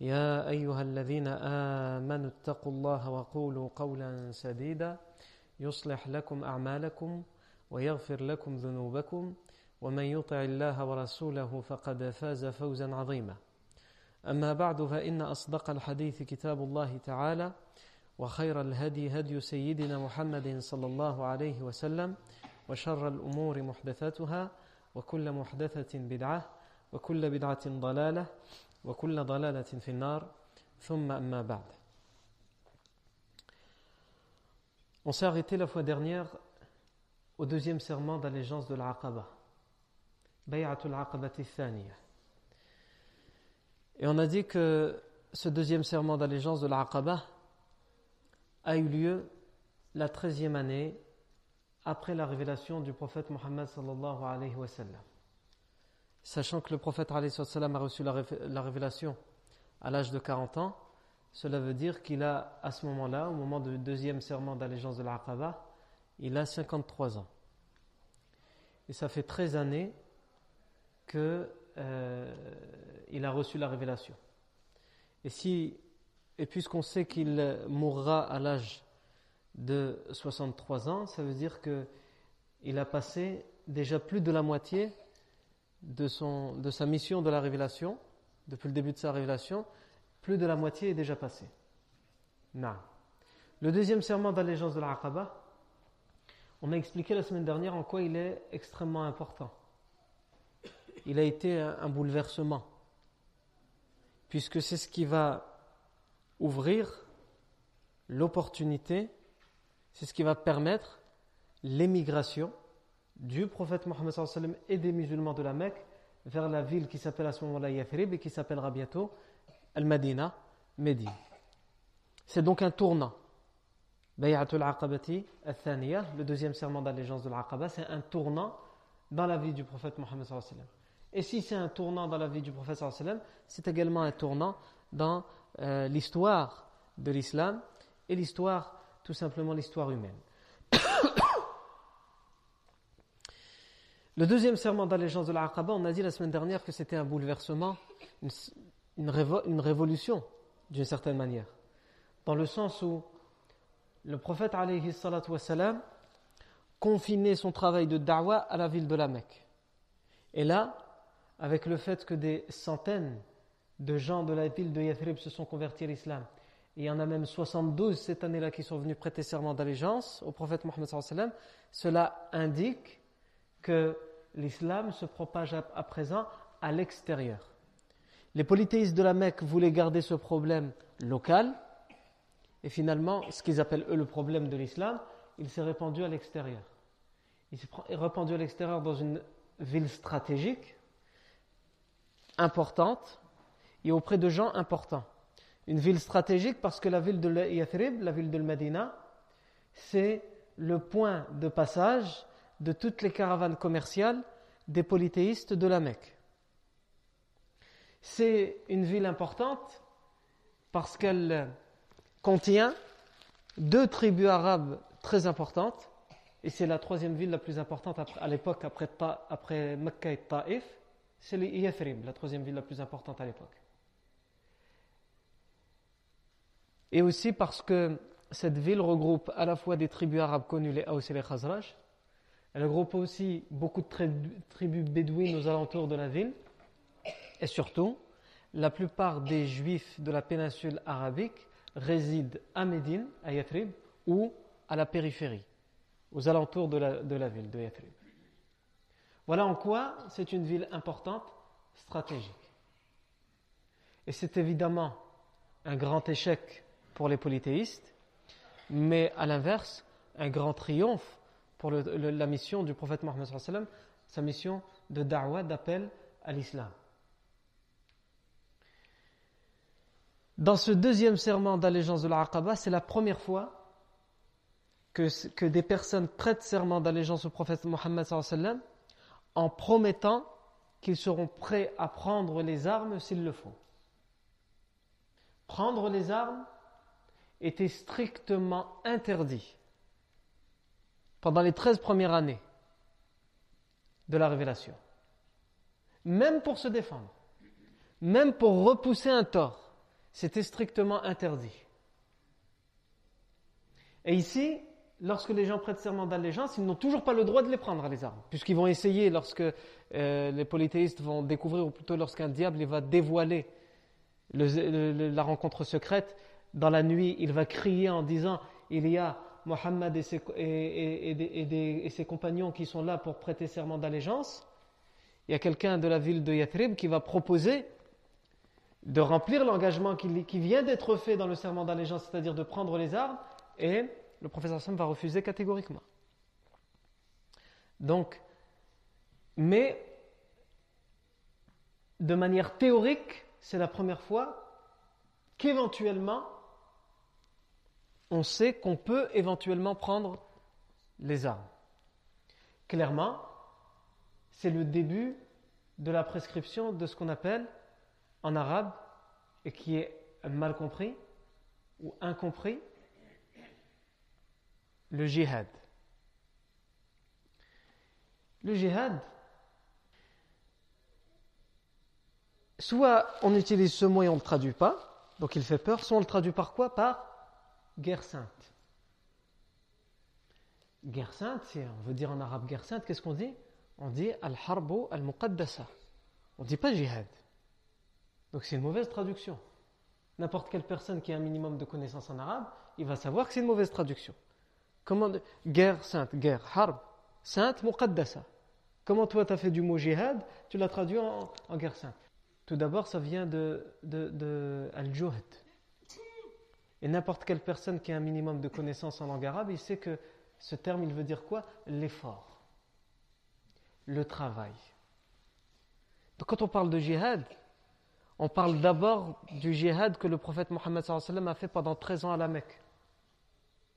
يا أيها الذين آمنوا اتقوا الله وقولوا قولا سديدا يصلح لكم أعمالكم ويغفر لكم ذنوبكم ومن يطع الله ورسوله فقد فاز فوزا عظيما. أما بعد فإن أصدق الحديث كتاب الله تعالى وخير الهدي هدي سيدنا محمد صلى الله عليه وسلم وشر الأمور محدثاتها وكل محدثة بدعة وكل بدعة ضلالة وكل ضلالة في النار ثم أما بعد On s'est arrêté la fois dernière au deuxième serment d'allégeance de l'Aqaba, Bay'atul Aqabati Thaniya. Et on a dit que ce deuxième serment d'allégeance de l'Aqaba a eu lieu la treizième année après la révélation du prophète Mohammed sallallahu alayhi wa sallam. Sachant que le prophète a reçu la révélation à l'âge de 40 ans, cela veut dire qu'il a, à ce moment-là, au moment du deuxième serment d'allégeance de l'Aqaba, il a 53 ans. Et ça fait 13 années qu'il euh, a reçu la révélation. Et, si, et puisqu'on sait qu'il mourra à l'âge de 63 ans, ça veut dire qu'il a passé déjà plus de la moitié de, son, de sa mission de la révélation, depuis le début de sa révélation, plus de la moitié est déjà passée. Non. Le deuxième serment d'allégeance de l'Aqaba, on a expliqué la semaine dernière en quoi il est extrêmement important. Il a été un bouleversement, puisque c'est ce qui va ouvrir l'opportunité, c'est ce qui va permettre l'émigration du prophète Mohammed et des musulmans de la Mecque vers la ville qui s'appelle à ce moment-là Yathrib et qui s'appellera bientôt Al-Madina, Médine. C'est donc un tournant. Bay'atul Aqabati le deuxième serment d'allégeance de l'Aqaba, c'est un tournant dans la vie du prophète Mohammed Et si c'est un tournant dans la vie du prophète c'est également un tournant dans euh, l'histoire de l'islam et l'histoire, tout simplement l'histoire humaine. Le deuxième serment d'allégeance de l'Aqaba, on a dit la semaine dernière que c'était un bouleversement, une, révolution d'une certaine manière. Dans le sens où le prophète alayhi wassalam, confinait son travail de da'wah à la ville de la Mecque. Et là, avec le fait que des centaines de gens de la ville de Yathrib se sont convertis à l'islam, il y en a même 72 cette année-là qui sont venus prêter serment d'allégeance au prophète Mohammed cela indique que l'islam se propage à présent à l'extérieur. Les polythéistes de la Mecque voulaient garder ce problème local, et finalement, ce qu'ils appellent eux le problème de l'islam, il s'est répandu à l'extérieur. Il s'est répandu à l'extérieur dans une ville stratégique, importante, et auprès de gens importants. Une ville stratégique parce que la ville de Yathrib, la ville de Medina, c'est le point de passage de toutes les caravanes commerciales des polythéistes de la Mecque. C'est une ville importante parce qu'elle contient deux tribus arabes très importantes, et c'est la troisième ville la plus importante à l'époque après, après Mecca et Taif, c'est Yathrib, la troisième ville la plus importante à l'époque. Et aussi parce que cette ville regroupe à la fois des tribus arabes connues, les Haus et les Khazraj, elle regroupe aussi beaucoup de tribus bédouines aux alentours de la ville. Et surtout, la plupart des juifs de la péninsule arabique résident à Médine, à Yathrib, ou à la périphérie. aux alentours de la, de la ville de Yathrib. Voilà en quoi c'est une ville importante, stratégique. Et c'est évidemment un grand échec pour les polythéistes, mais à l'inverse, un grand triomphe pour la mission du prophète Mohammed sa mission de da'wah, d'appel à l'islam. Dans ce deuxième serment d'allégeance de l'Aqaba, c'est la première fois que, des personnes prêtent serment d'allégeance au prophète Mohammed en promettant qu'ils seront prêts à prendre les armes s'il le faut. Prendre les armes était strictement interdit pendant les 13 premières années de la révélation. Même pour se défendre, même pour repousser un tort, c'était strictement interdit. Et ici, lorsque les gens prêtent serment d'allégeance, ils n'ont toujours pas le droit de les prendre, les armes, puisqu'ils vont essayer, lorsque euh, les polythéistes vont découvrir, ou plutôt lorsqu'un diable va dévoiler la rencontre secrète, dans la nuit, il va crier en disant, il y a Mohammed et ses, compagnons qui sont là pour prêter serment d'allégeance, il y a quelqu'un de la ville de Yathrib qui va proposer de remplir l'engagement qui, qui, vient d'être fait dans le serment d'allégeance, c'est-à-dire de prendre les armes, et le professeur Sam va refuser catégoriquement. Donc, mais de manière théorique, c'est la première fois qu'éventuellement on sait qu'on peut éventuellement prendre les armes. Clairement, c'est le début de la prescription de ce qu'on appelle en arabe, et qui est mal compris ou incompris, le jihad. Le jihad, soit on utilise ce mot et on ne le traduit pas, donc il fait peur, soit on le traduit par quoi? Par guerre sainte. Guerre sainte, on veut dire en arabe guerre sainte, qu'est-ce qu'on dit? On dit al-harbo al-muqaddasa. On ne dit pas jihad. Donc c'est une mauvaise traduction. N'importe quelle personne qui a un minimum de connaissances en arabe, il va savoir que c'est une mauvaise traduction. Comment Guerre sainte, guerre, harb, sainte, muqaddasa. Comment toi tu as fait du mot jihad, tu l'as traduit en, guerre sainte? Tout d'abord, ça vient de al-juhd, et n'importe quelle personne qui a un minimum de connaissances en langue arabe, il sait que ce terme, il veut dire quoi? L'effort, le travail. Donc quand on parle de jihad, on parle d'abord du jihad que le prophète Mohammed a fait pendant 13 ans à la Mecque.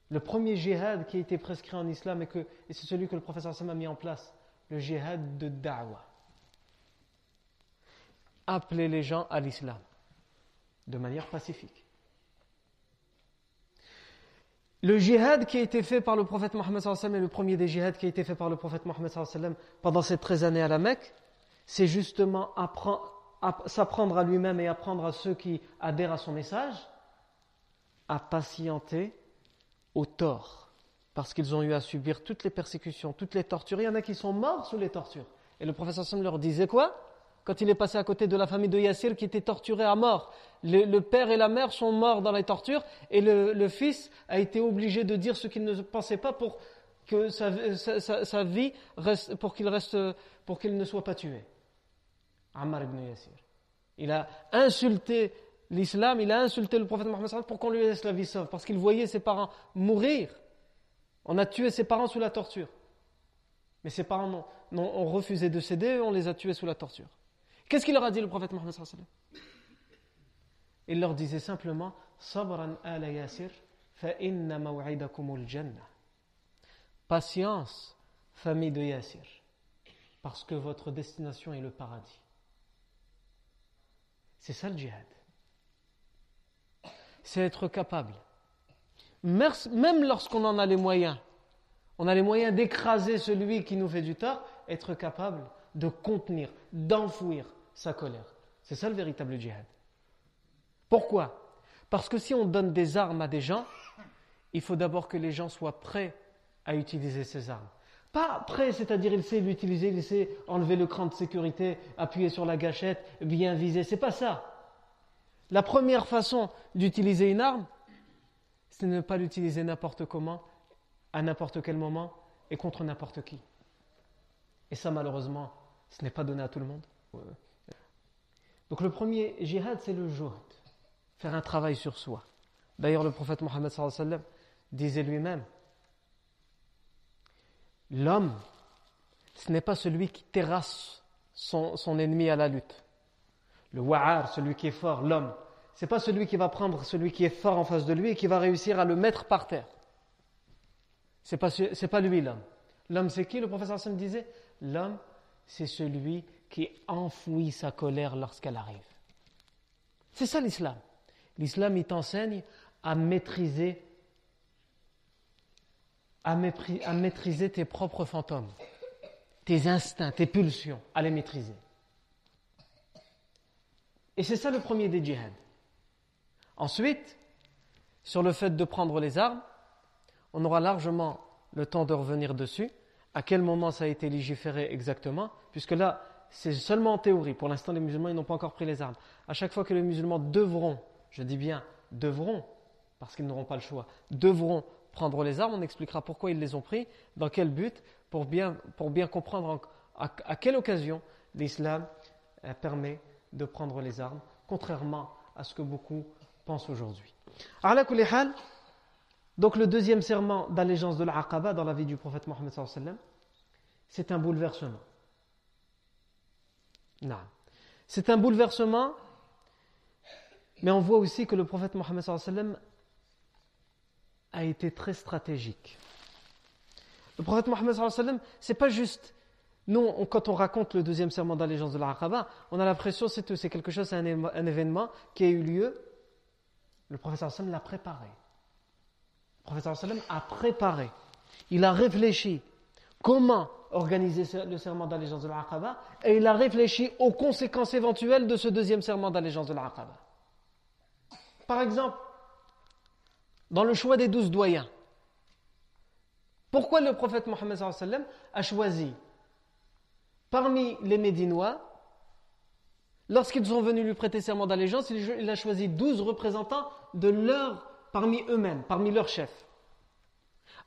Le premier jihad qui a été prescrit en islam et, c'est celui que le prophète a mis en place, le jihad de da'wah. Appeler les gens à l'islam de manière pacifique. Le jihad qui a été fait par le prophète Mohammed est le premier des jihads qui a été fait par le prophète Mohammed pendant ces 13 années à la Mecque, c'est justement s'apprendre à lui-même et apprendre à ceux qui adhèrent à son message à patienter au tort, parce qu'ils ont eu à subir toutes les persécutions, toutes les tortures. Il y en a qui sont morts sous les tortures. Et le prophète leur disait quoi? Quand il est passé à côté de la famille de Yassir qui était torturée à mort. Le, père et la mère sont morts dans les tortures et le, fils a été obligé de dire ce qu'il ne pensait pas pour que sa, vie reste, pour qu'il reste, pour qu'il ne soit pas tué. Ammar ibn Yassir. Il a insulté l'islam, il a insulté le prophète Mohammed pour qu'on lui laisse la vie sauve, parce qu'il voyait ses parents mourir. On a tué ses parents sous la torture. Mais ses parents ont refusé de céder, on les a tués sous la torture. Qu'est-ce qu'il leur a dit le prophète Mohammed Il leur disait simplement. Patience, famille de Yassir, parce que votre destination est le paradis. C'est ça le djihad. C'est être capable, même lorsqu'on en a les moyens, on a les moyens d'écraser celui qui nous fait du tort, être capable de contenir, d'enfouir sa colère. C'est ça le véritable djihad. Pourquoi? Parce que si on donne des armes à des gens, il faut d'abord que les gens soient prêts à utiliser ces armes. Pas prêts, c'est-à-dire il sait l'utiliser, il sait enlever le cran de sécurité, appuyer sur la gâchette, bien viser. C'est pas ça. La première façon d'utiliser une arme, c'est de ne pas l'utiliser n'importe comment à n'importe quel moment et contre n'importe qui. Et ça, malheureusement, ce n'est pas donné à tout le monde. Donc le premier jihad, c'est le juhd, faire un travail sur soi. D'ailleurs, le prophète Mohammed disait lui-même, l'homme, ce n'est pas celui qui terrasse son, ennemi à la lutte. Le wa'ar, celui qui est fort, l'homme, c'est pas celui qui va prendre celui qui est fort en face de lui et qui va réussir à le mettre par terre. C'est pas, pas lui l'homme. L'homme, c'est qui? Le professeur disait L'homme, c'est celui qui enfouit sa colère lorsqu'elle arrive. C'est ça l'islam. L'islam, il t'enseigne à maîtriser, à, maîtriser tes propres fantômes, tes instincts, tes pulsions, à les maîtriser. Et c'est ça le premier des djihad. Ensuite, sur le fait de prendre les armes, on aura largement le temps de revenir dessus. À quel moment ça a été légiféré exactement Puisque là, c'est seulement en théorie. Pour l'instant, les musulmans ils n'ont pas encore pris les armes. À chaque fois que les musulmans devront, je dis bien devront, parce qu'ils n'auront pas le choix, devront prendre les armes, on expliquera pourquoi ils les ont pris, dans quel but, pour bien, comprendre à, quelle occasion l'islam euh, permet de prendre les armes, contrairement à ce que beaucoup pense aujourd'hui. Donc le deuxième serment d'allégeance de l'Aqaba dans la vie du prophète Mohammed c'est un bouleversement. C'est un bouleversement, mais on voit aussi que le prophète Mohammed a été très stratégique. Le prophète Mohammed c'est pas juste nous, quand on raconte le deuxième serment d'allégeance de l'Aqaba, on a l'impression que c'est quelque chose, c'est un, événement qui a eu lieu le sallam l'a préparé. Le sallam a préparé. Il a réfléchi comment organiser le serment d'allégeance de l'Aqaba et il a réfléchi aux conséquences éventuelles de ce deuxième serment d'allégeance de l'Aqaba. Par exemple, dans le choix des douze doyens, pourquoi le prophète Mohammed a choisi parmi les Médinois Lorsqu'ils sont venus lui prêter serment d'allégeance, il a choisi douze représentants de leur, parmi eux-mêmes, parmi leurs chefs.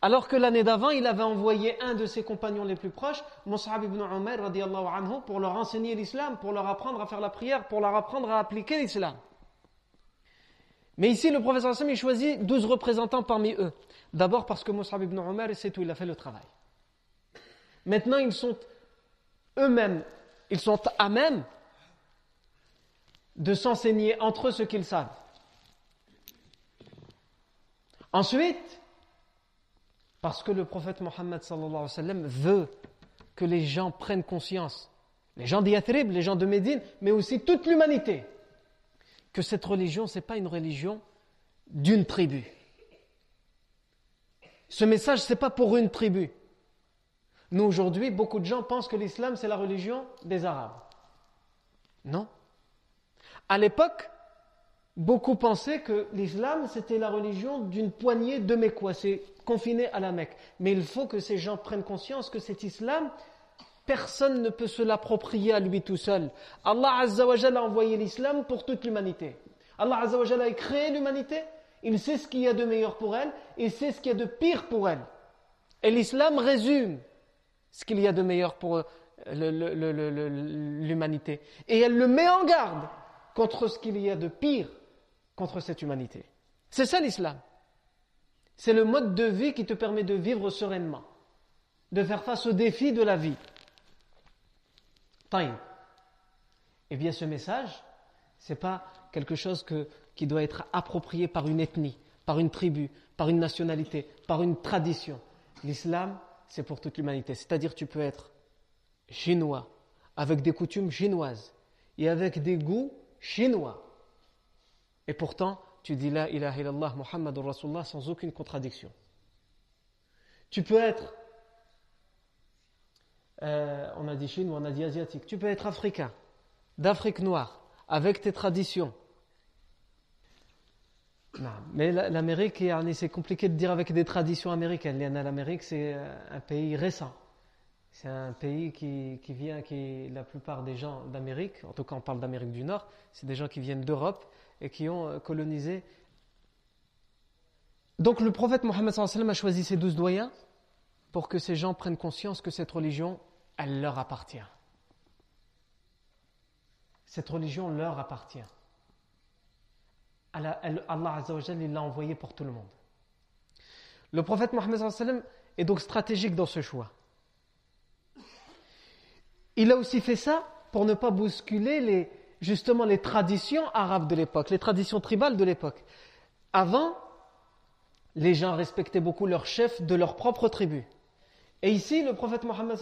Alors que l'année d'avant, il avait envoyé un de ses compagnons les plus proches, Mus'ab ibn Umar, anhu, pour leur enseigner l'islam, pour leur apprendre à faire la prière, pour leur apprendre à appliquer l'islam. Mais ici, le professeur Hassan, il choisit douze représentants parmi eux. D'abord parce que Mus'ab ibn Umar, c'est tout, il a fait le travail. Maintenant, ils sont eux-mêmes, ils sont à même de s'enseigner entre eux ce qu'ils savent. Ensuite, parce que le prophète Mohammed veut que les gens prennent conscience, les gens d'Yathrib, les gens de Médine, mais aussi toute l'humanité, que cette religion, ce n'est pas une religion d'une tribu. Ce message, ce n'est pas pour une tribu. Nous, aujourd'hui, beaucoup de gens pensent que l'islam, c'est la religion des Arabes. Non. À l'époque, beaucoup pensaient que l'islam, c'était la religion d'une poignée de Mécois, c'est confiné à la Mecque. Mais il faut que ces gens prennent conscience que cet islam, personne ne peut se l'approprier à lui tout seul. Allah Azzawajal a envoyé l'islam pour toute l'humanité. Allah Azzawajal a créé l'humanité, il sait ce qu'il y a de meilleur pour elle, il sait ce qu'il y a de pire pour elle. Et l'islam résume ce qu'il y a de meilleur pour l'humanité. Et elle le met en garde contre ce qu'il y a de pire contre cette humanité. C'est ça l'islam. C'est le mode de vie qui te permet de vivre sereinement, de faire face aux défis de la vie. Time. Eh bien, ce message, c'est pas quelque chose qui doit être approprié par une ethnie, par une tribu, par une nationalité, par une tradition. L'islam, c'est pour toute l'humanité. C'est-à-dire, tu peux être chinois, avec des coutumes chinoises et avec des goûts chinois. Et pourtant, tu dis la ilaha illallah Muhammadur Rasulullah sans aucune contradiction. Tu peux être, euh, on a dit chinois, on a dit asiatique, tu peux être africain, d'Afrique noire, avec tes traditions. Non, mais l'Amérique, c'est compliqué de dire avec des traditions américaines. L'Amérique, c'est un pays récent. C'est un pays qui, vient, qui la plupart des gens d'Amérique, en tout cas on parle d'Amérique du Nord, c'est des gens qui viennent d'Europe et qui ont euh, colonisé Donc le prophète Mohammed a choisi ces douze doyens pour que ces gens prennent conscience que cette religion, elle leur appartient. Cette religion leur appartient. Allah, il l'a envoyé pour tout le monde. Le prophète Mohammed est donc stratégique dans ce choix. Il a aussi fait ça pour ne pas bousculer les, justement les traditions arabes de l'époque, les traditions tribales de l'époque. Avant, les gens respectaient beaucoup leurs chefs de leur propre tribu. Et ici, le prophète Mohammed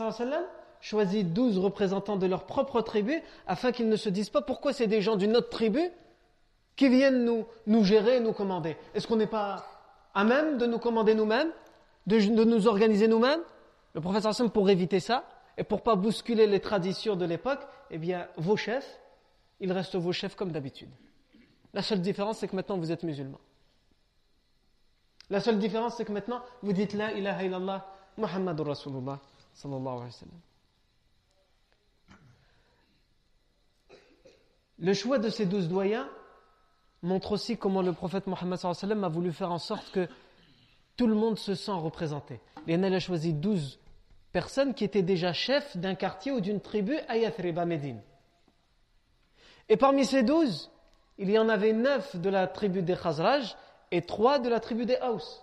choisit douze représentants de leur propre tribu afin qu'ils ne se disent pas pourquoi c'est des gens d'une autre tribu qui viennent nous, nous gérer, nous commander. Est-ce qu'on n'est pas à même de nous commander nous-mêmes, de, nous organiser nous-mêmes? Le prophète pour éviter ça, et pour pas bousculer les traditions de l'époque, eh bien, vos chefs, ils restent vos chefs comme d'habitude. La seule différence, c'est que maintenant vous êtes musulmans. La seule différence, c'est que maintenant vous dites La ilaha illallah, Muhammadur Rasulullah, sallallahu alayhi wa sallam. Le choix de ces douze doyens montre aussi comment le prophète Mohammed a voulu faire en sorte que tout le monde se sent représenté. Et a choisi douze personnes qui étaient déjà chefs d'un quartier ou d'une tribu à Yathrib, à Médine. Et parmi ces douze, il y en avait neuf de la tribu des Khazraj et trois de la tribu des Haus.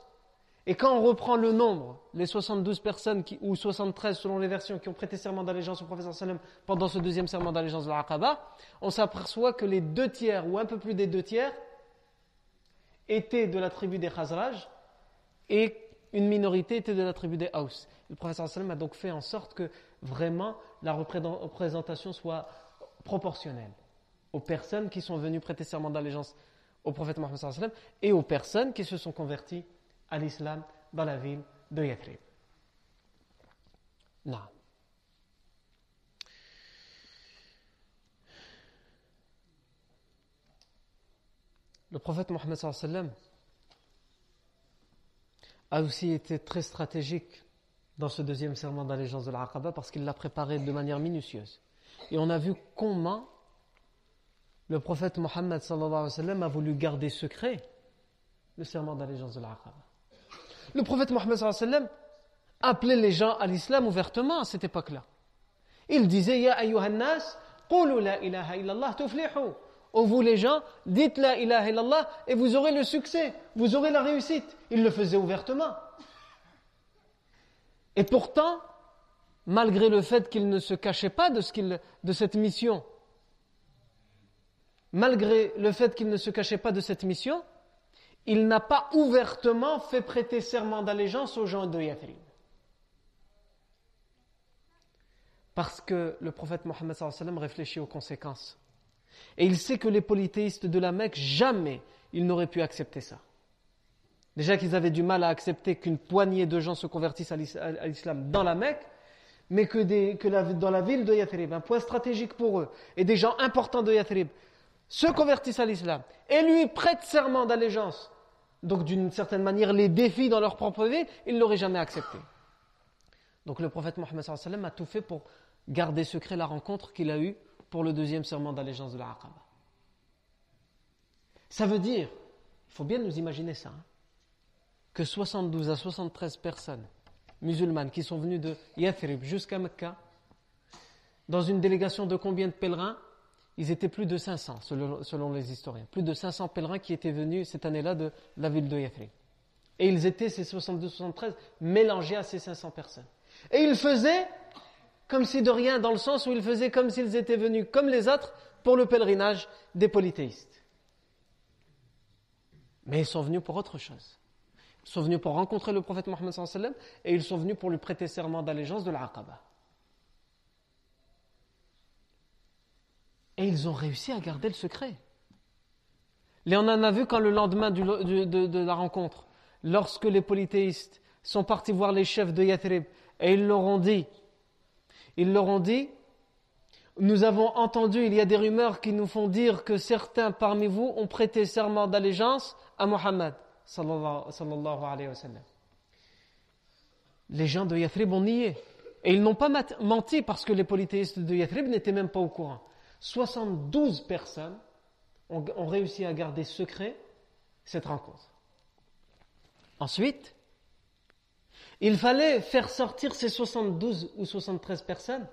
Et quand on reprend le nombre, les 72 personnes, qui, ou 73 selon les versions, qui ont prêté serment d'allégeance au prophète sallam pendant ce deuxième serment d'allégeance de l'Aqaba, on s'aperçoit que les deux tiers, ou un peu plus des deux tiers, étaient de la tribu des Khazraj et une minorité était de la tribu des Haus. Le prophète sallam a donc fait en sorte que vraiment la représentation soit proportionnelle aux personnes qui sont venues prêter serment d'allégeance au prophète Mohammed et aux personnes qui se sont converties à l'islam dans la ville de Yathrib. Non. Le prophète Mohammed a aussi été très stratégique dans ce deuxième serment d'allégeance de l'Aqaba parce qu'il l'a préparé de manière minutieuse. Et on a vu comment le prophète Mohammed a voulu garder secret le serment d'allégeance de l'Aqaba. Le prophète Mohammed appelait les gens à l'islam ouvertement à cette époque-là. Il disait Ya ayyuhannas, qulu la ilaha illallah tuflihu. Oh vous les gens, dites la ilaha illallah et vous aurez le succès, vous aurez la réussite. Il le faisait ouvertement. Et pourtant, malgré le fait qu'il ne se cachait pas de, ce de cette mission, malgré le fait qu'il ne se cachait pas de cette mission, il n'a pas ouvertement fait prêter serment d'allégeance aux gens de Yathrib. Parce que le prophète Mohammed réfléchit aux conséquences. Et il sait que les polythéistes de la Mecque, jamais ils n'auraient pu accepter ça. Déjà qu'ils avaient du mal à accepter qu'une poignée de gens se convertissent à l'islam dans la Mecque, mais que, dans la ville de Yathrib, un point stratégique pour eux, et des gens importants de Yathrib se convertissent à l'islam et lui prêtent serment d'allégeance donc d'une certaine manière les défis dans leur propre vie, ils ne l'auraient jamais accepté. Donc le prophète Mohammed a tout fait pour garder secret la rencontre qu'il a eue pour le deuxième serment d'allégeance de la Aqaba. Ça veut dire, il faut bien nous imaginer ça, hein, que 72 à 73 personnes musulmanes qui sont venues de Yathrib jusqu'à Mecca, dans une délégation de combien de pèlerins? Ils étaient plus de 500, selon, les historiens. Plus de 500 pèlerins qui étaient venus cette année-là de la ville de Yathrib. Et ils étaient, ces 72-73, mélangés à ces 500 personnes. Et ils faisaient comme si de rien, dans le sens où ils faisaient comme s'ils étaient venus, comme les autres, pour le pèlerinage des polythéistes. Mais ils sont venus pour autre chose. Ils sont venus pour rencontrer le prophète Mohammed et ils sont venus pour lui prêter serment d'allégeance de l'Aqaba. Et ils ont réussi à garder le secret. Et on en a vu quand le lendemain de, la rencontre, lorsque les polythéistes sont partis voir les chefs de Yathrib et ils leur ont dit, ils leur ont dit, nous avons entendu, il y a des rumeurs qui nous font dire que certains parmi vous ont prêté serment d'allégeance à Mohammed. Les gens de Yathrib ont nié. Et ils n'ont pas menti parce que les polythéistes de Yathrib n'étaient même pas au courant. 72 personnes ont, réussi à garder secret cette rencontre. Ensuite, il fallait faire sortir ces 72 ou 73 personnes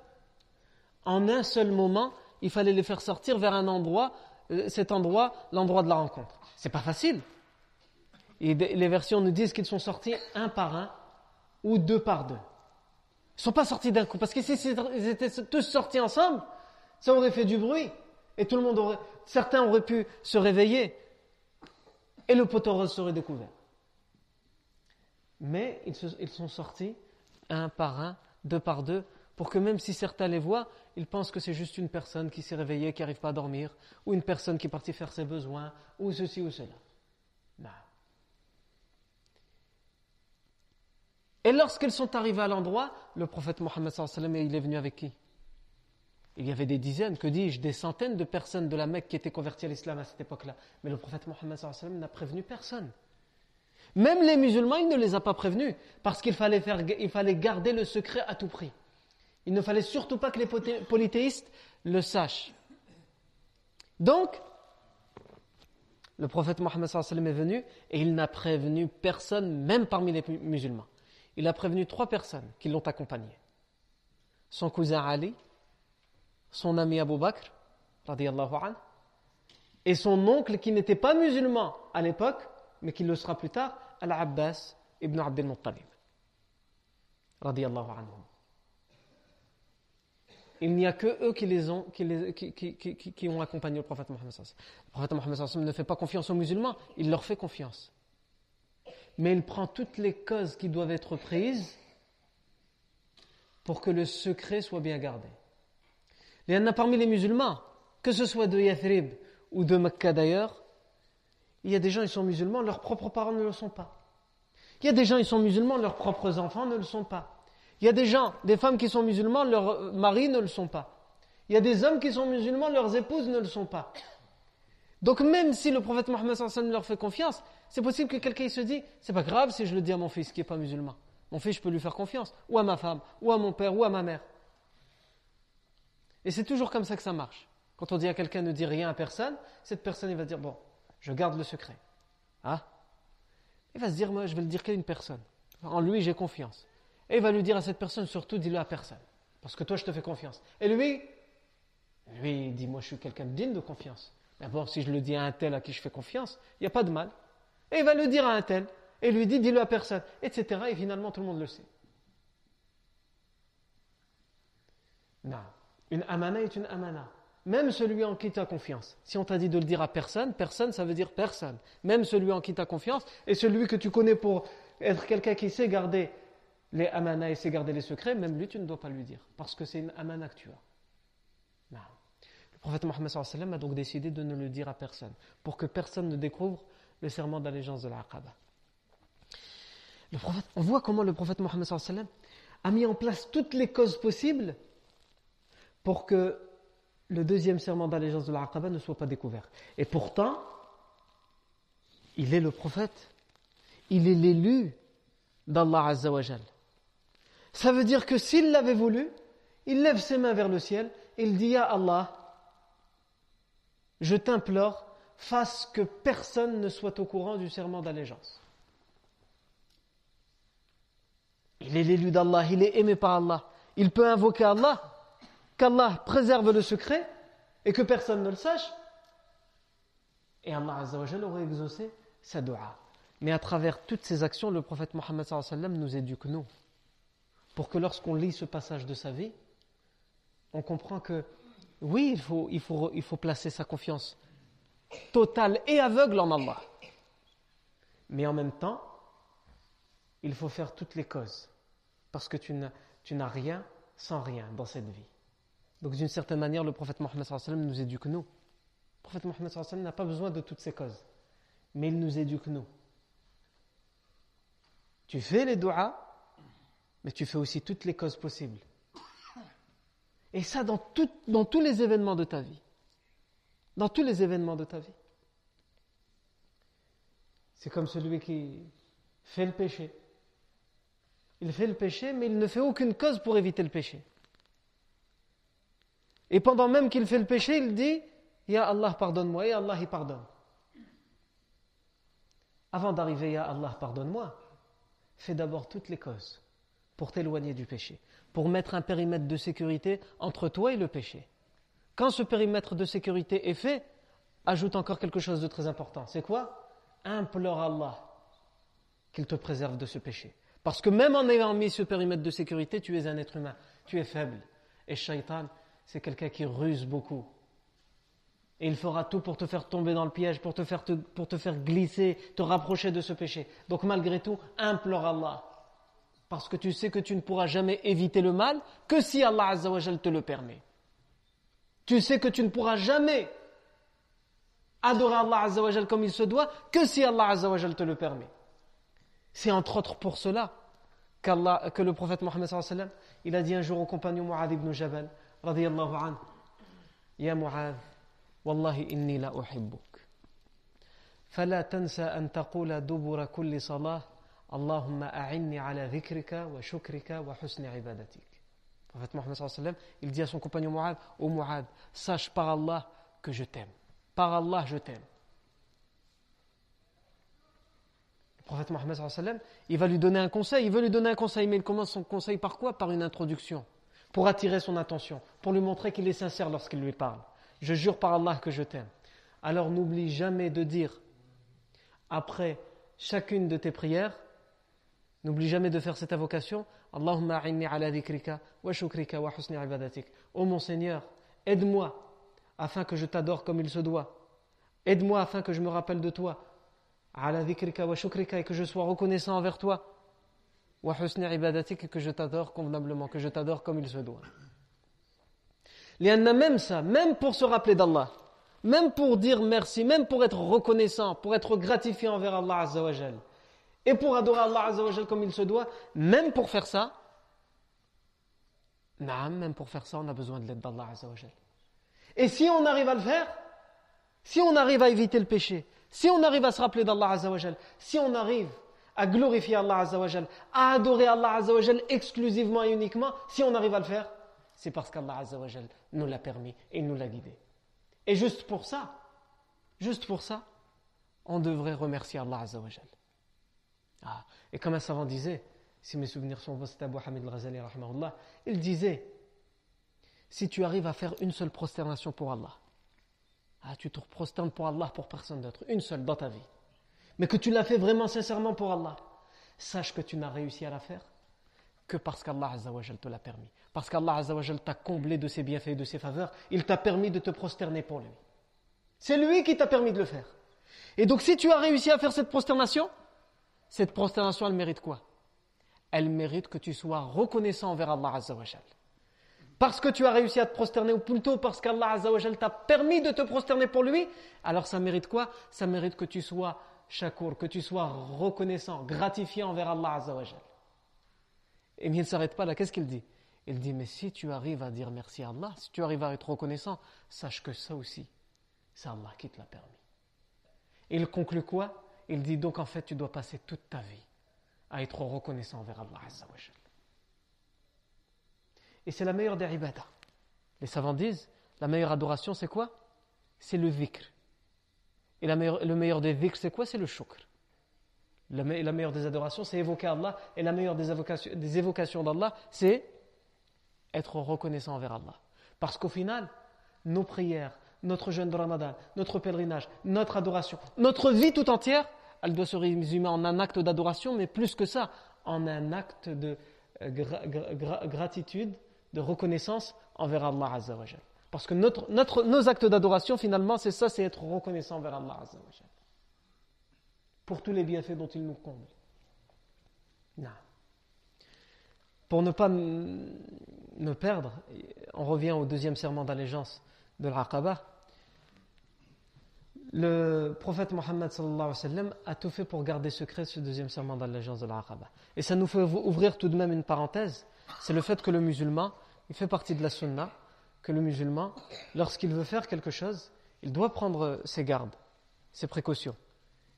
en un seul moment. Il fallait les faire sortir vers un endroit, euh, cet endroit, l'endroit de la rencontre. C'est pas facile. Les versions nous disent qu'ils sont sortis un par un ou deux par deux. Ils sont pas sortis d'un coup. Parce que si ils étaient tous sortis ensemble, ça aurait fait du bruit. Et tout le monde aurait, certains auraient pu se réveiller. Et le poteau rose serait découvert. Mais ils, ils sont sortis un par un, deux par deux, pour que même si certains les voient, ils pensent que c'est juste une personne qui s'est réveillée, qui n'arrive pas à dormir, ou une personne qui est partie faire ses besoins, ou ceci ou cela. Non. Et lorsqu'ils sont arrivés à l'endroit, le prophète Mohammed il est venu avec qui? Il y avait des dizaines, que dis-je, des centaines de personnes de la Mecque qui étaient converties à l'islam à cette époque-là. Mais le prophète Mohammed n'a prévenu personne. Même les musulmans, il ne les a pas prévenus, parce qu'il fallait, faire, il fallait garder le secret à tout prix. Il ne fallait surtout pas que les polythéistes le sachent. Donc, le prophète Mohammed est venu et il n'a prévenu personne, même parmi les musulmans. Il a prévenu trois personnes qui l'ont accompagné. Son cousin Ali, son ami Abu Bakr, et son oncle qui n'était pas musulman à l'époque, mais qui le sera plus tard, Al-Abbas ibn Abdel Muttalib. Il n'y a que eux qui, les ont, qui, les, qui, qui, ont accompagné le prophète Mohammed. Le prophète Mohammed ne fait pas confiance aux musulmans, il leur fait confiance. Mais il prend toutes les causes qui doivent être prises pour que le secret soit bien gardé. Il y en a parmi les musulmans, que ce soit de Yathrib ou de Mecca d'ailleurs, il y a des gens, ils sont musulmans, leurs propres parents ne le sont pas. Il y a des gens, ils sont musulmans, leurs propres enfants ne le sont pas. Il y a des gens, des femmes qui sont musulmans, leurs maris ne le sont pas. Il y a des hommes qui sont musulmans, leurs épouses ne le sont pas. Donc même si le prophète Mohammed leur fait confiance, c'est possible que quelqu'un se dise, c'est pas grave si je le dis à mon fils qui n'est pas musulman. Mon fils, je peux lui faire confiance, ou à ma femme, ou à mon père, ou à ma mère. Et c'est toujours comme ça que ça marche. Quand on dit à quelqu'un ne dit rien à personne, cette personne va dire, bon, je garde le secret. Ah Il va se dire, moi je vais le dire qu'à une personne. En lui j'ai confiance. Et il va lui dire à cette personne, surtout dis-le à personne. Parce que toi, je te fais confiance. Et lui, lui, il dit, moi, je suis quelqu'un de digne de confiance. D'abord, si je le dis à un tel à qui je fais confiance, il n'y a pas de mal. Et il va le dire à un tel. Et lui dit, dis-le à personne. Etc. Et finalement, tout le monde le sait. Non. Une amana est une amana. Même celui en qui tu as confiance. Si on t'a dit de le dire à personne, personne, ça veut dire personne. Même celui en qui tu as confiance et celui que tu connais pour être quelqu'un qui sait garder les amana et c'est garder les secrets, même lui, tu ne dois pas lui dire. Parce que c'est une amana que tu as. Le prophète Mohammed a donc décidé de ne le dire à personne, pour que personne ne découvre le serment d'allégeance de l'Aqaba. On voit comment le prophète Mohammed a mis en place toutes les causes possibles pour que le deuxième serment d'allégeance de l'Aqaba ne soit pas découvert. Et pourtant, il est le prophète, il est l'élu d'Allah Azzawajal. Ça veut dire que s'il l'avait voulu, il lève ses mains vers le ciel et il dit à Allah, je t'implore, fasse que personne ne soit au courant du serment d'allégeance. Il est l'élu d'Allah, il est aimé par Allah. Il peut invoquer Allah, qu'Allah préserve le secret et que personne ne le sache. Et Allah aurait exaucé sa dua. Mais à travers toutes ces actions, le prophète Mohammed nous éduque, nous pour que lorsqu'on lit ce passage de sa vie, on comprend que oui, il faut, il faut, il faut placer sa confiance totale et aveugle en Allah. Mais en même temps, il faut faire toutes les causes. Parce que tu n'as rien sans rien dans cette vie. Donc d'une certaine manière, le prophète Mohammed nous éduque nous. Le prophète Mohammed n'a pas besoin de toutes ces causes. Mais il nous éduque nous. Tu fais les doigts mais tu fais aussi toutes les causes possibles. Et ça dans, dans tous les événements de ta vie. Dans tous les événements de ta vie. C'est comme celui qui fait le péché. Il fait le péché, mais il ne fait aucune cause pour éviter le péché. Et pendant même qu'il fait le péché, il dit Ya Allah, pardonne-moi, et Allah, il pardonne. avant d'arriver à Allah, pardonne-moi, fais d'abord toutes les causes pour t'éloigner du péché, pour mettre un périmètre de sécurité entre toi et le péché. Quand ce périmètre de sécurité est fait, ajoute encore quelque chose de très important. C'est quoi? Implore Allah qu'il te préserve de ce péché. Parce que même en ayant mis ce périmètre de sécurité, tu es un être humain, tu es faible. Et shaitan, c'est quelqu'un qui ruse beaucoup. Et il fera tout pour te faire tomber dans le piège, pour te faire, glisser, te rapprocher de ce péché. Donc malgré tout, implore Allah. Parce que tu sais que tu ne pourras jamais éviter le mal que si Allah te le permet. Tu sais que tu ne pourras jamais adorer Allah comme il se doit que si Allah te le permet. C'est entre autres pour cela que le prophète Mohammed il a dit un jour au compagnon Mu'adh ibn Jabal, radiyallahu anhu, Ya Mu'adh, Wallahi inni la uhibbuk. فلا تنسى أن تقول دبر كل صلاة اللهم أعني على ذكرك وشكرك وحسن عبادتك prophète Mohammed sallam, il dit à son compagnon Mu'ad, Ô Mu'ad, sache par Allah que je t'aime. Par Allah, je t'aime. Le prophète Mohammed sallam, il va lui donner un conseil, il veut lui donner un conseil, mais il commence son conseil par quoi Par une introduction, pour attirer son attention, pour lui montrer qu'il est sincère lorsqu'il lui parle. Je jure par Allah que je t'aime. Alors n'oublie jamais de dire, après chacune de tes prières, n'oublie jamais de faire cette invocation, Allahumma a'inni ala dhikrika wa shukrika wa husni ibadatik. Ô mon Seigneur, aide-moi afin que je t'adore comme il se doit. Aide-moi afin que je me rappelle de toi. Ala dhikrika wa shukrika et que je sois reconnaissant envers toi. Ibadatik que je t'adore convenablement, que je t'adore comme il se doit. Il y en a même ça, même pour se rappeler d'Allah, même pour dire merci, même pour être reconnaissant, pour être gratifié envers Allah Azza wa Jal et pour adorer Allah Azzawajal comme il se doit, même pour faire ça, même pour faire ça, on a besoin de l'aide d'Allah Azzawajal. Et si on arrive à le faire, si on arrive à éviter le péché, si on arrive à se rappeler d'Allah Azzawajal, si on arrive à glorifier Allah Azzawajal, à adorer Allah Azzawajal exclusivement et uniquement, si on arrive à le faire, c'est parce qu'Allah Azzawajal nous l'a permis et nous l'a guidé. Et juste pour ça, juste pour ça, on devrait remercier Allah Azzawajal. Ah, et comme un savant disait, si mes souvenirs sont bons, c'était Abu Hamid al-Ghazali, il disait si tu arrives à faire une seule prosternation pour Allah, ah, tu te prosternes pour Allah, pour personne d'autre, une seule dans ta vie, mais que tu l'as fait vraiment sincèrement pour Allah, sache que tu n'as réussi à la faire que parce qu'Allah te l'a permis. Parce qu'Allah t'a comblé de ses bienfaits et de ses faveurs, il t'a permis de te prosterner pour lui. C'est lui qui t'a permis de le faire. Et donc si tu as réussi à faire cette prosternation, cette prosternation, elle mérite quoi? Elle mérite que tu sois reconnaissant envers Allah. Parce que tu as réussi à te prosterner, ou plutôt parce qu'Allah t'a permis de te prosterner pour lui, alors ça mérite quoi? Ça mérite que tu sois shakur, que tu sois reconnaissant, gratifié envers Allah Azzawajal. Et mais il ne s'arrête pas là, qu'est-ce qu'il dit? Il dit, mais si tu arrives à dire merci à Allah, si tu arrives à être reconnaissant, sache que ça aussi, c'est Allah qui te l'a permis. Et il conclut quoi? Il dit donc en fait tu dois passer toute ta vie à être reconnaissant envers Allah Et c'est la meilleure des ibadah. Les savants disent, la meilleure adoration c'est quoi? C'est le vikr. Et la le meilleur des vikr c'est quoi? C'est le shukr. La, meilleure des adorations c'est évoquer Allah et la meilleure des évocations d'Allah c'est être reconnaissant envers Allah. Parce qu'au final, nos prières, notre jeûne de Ramadan, notre pèlerinage, notre adoration, notre vie tout entière, elle doit se résumer en un acte d'adoration, mais plus que ça, en un acte de euh, gratitude, de reconnaissance envers Allah Azzawajal. Parce que notre, notre, nos actes d'adoration, finalement, c'est ça, c'est être reconnaissant envers Allah. Pour tous les bienfaits dont il nous comble. Non. Pour ne pas me perdre, on revient au deuxième serment d'allégeance de l'Aqaba, le prophète Mohammed a tout fait pour garder secret ce deuxième serment d'allégeance de l'Aqaba. Et ça nous fait ouvrir tout de même une parenthèse, c'est le fait que le musulman, il fait partie de la sunna, que le musulman, lorsqu'il veut faire quelque chose, il doit prendre ses gardes, ses précautions.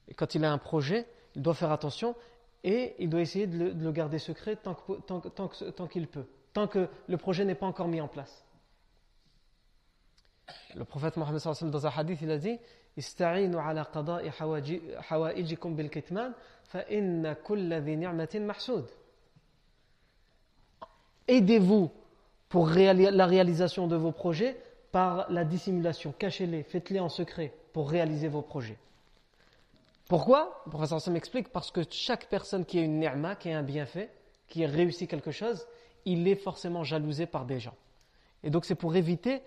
Et quand il a un projet, il doit faire attention et il doit essayer de le, garder secret tant qu'il tant, tant, peut, tant que le projet n'est pas encore mis en place. Le prophète Mohammed dans un hadith, il a dit Aidez-vous pour la réalisation de vos projets par la dissimulation. Cachez-les, faites-les en secret pour réaliser vos projets. Pourquoi? Le professeur m'explique parce que chaque personne qui a une ni'ma, qui a un bienfait, qui a réussi quelque chose, il est forcément jalousé par des gens. Et donc c'est pour éviter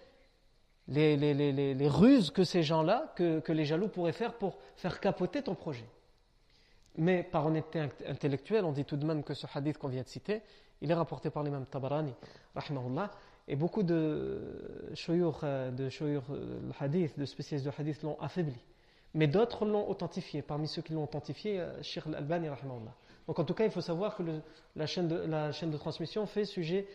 les, les, ruses que ces gens-là, que, que, les jaloux pourraient faire pour faire capoter ton projet. Mais par honnêteté intellectuelle, on dit tout de même que ce hadith qu'on vient de citer, il est rapporté par l'imam Tabarani, rahimahullah, et beaucoup de shoyur, euh, de euh, hadith, de spécialistes de hadith l'ont affaibli. Mais d'autres l'ont authentifié. Parmi ceux qui l'ont authentifié, euh, Sheikh Al-Albani, rahimahullah. Donc en tout cas, il faut savoir que la chaîne de transmission fait sujet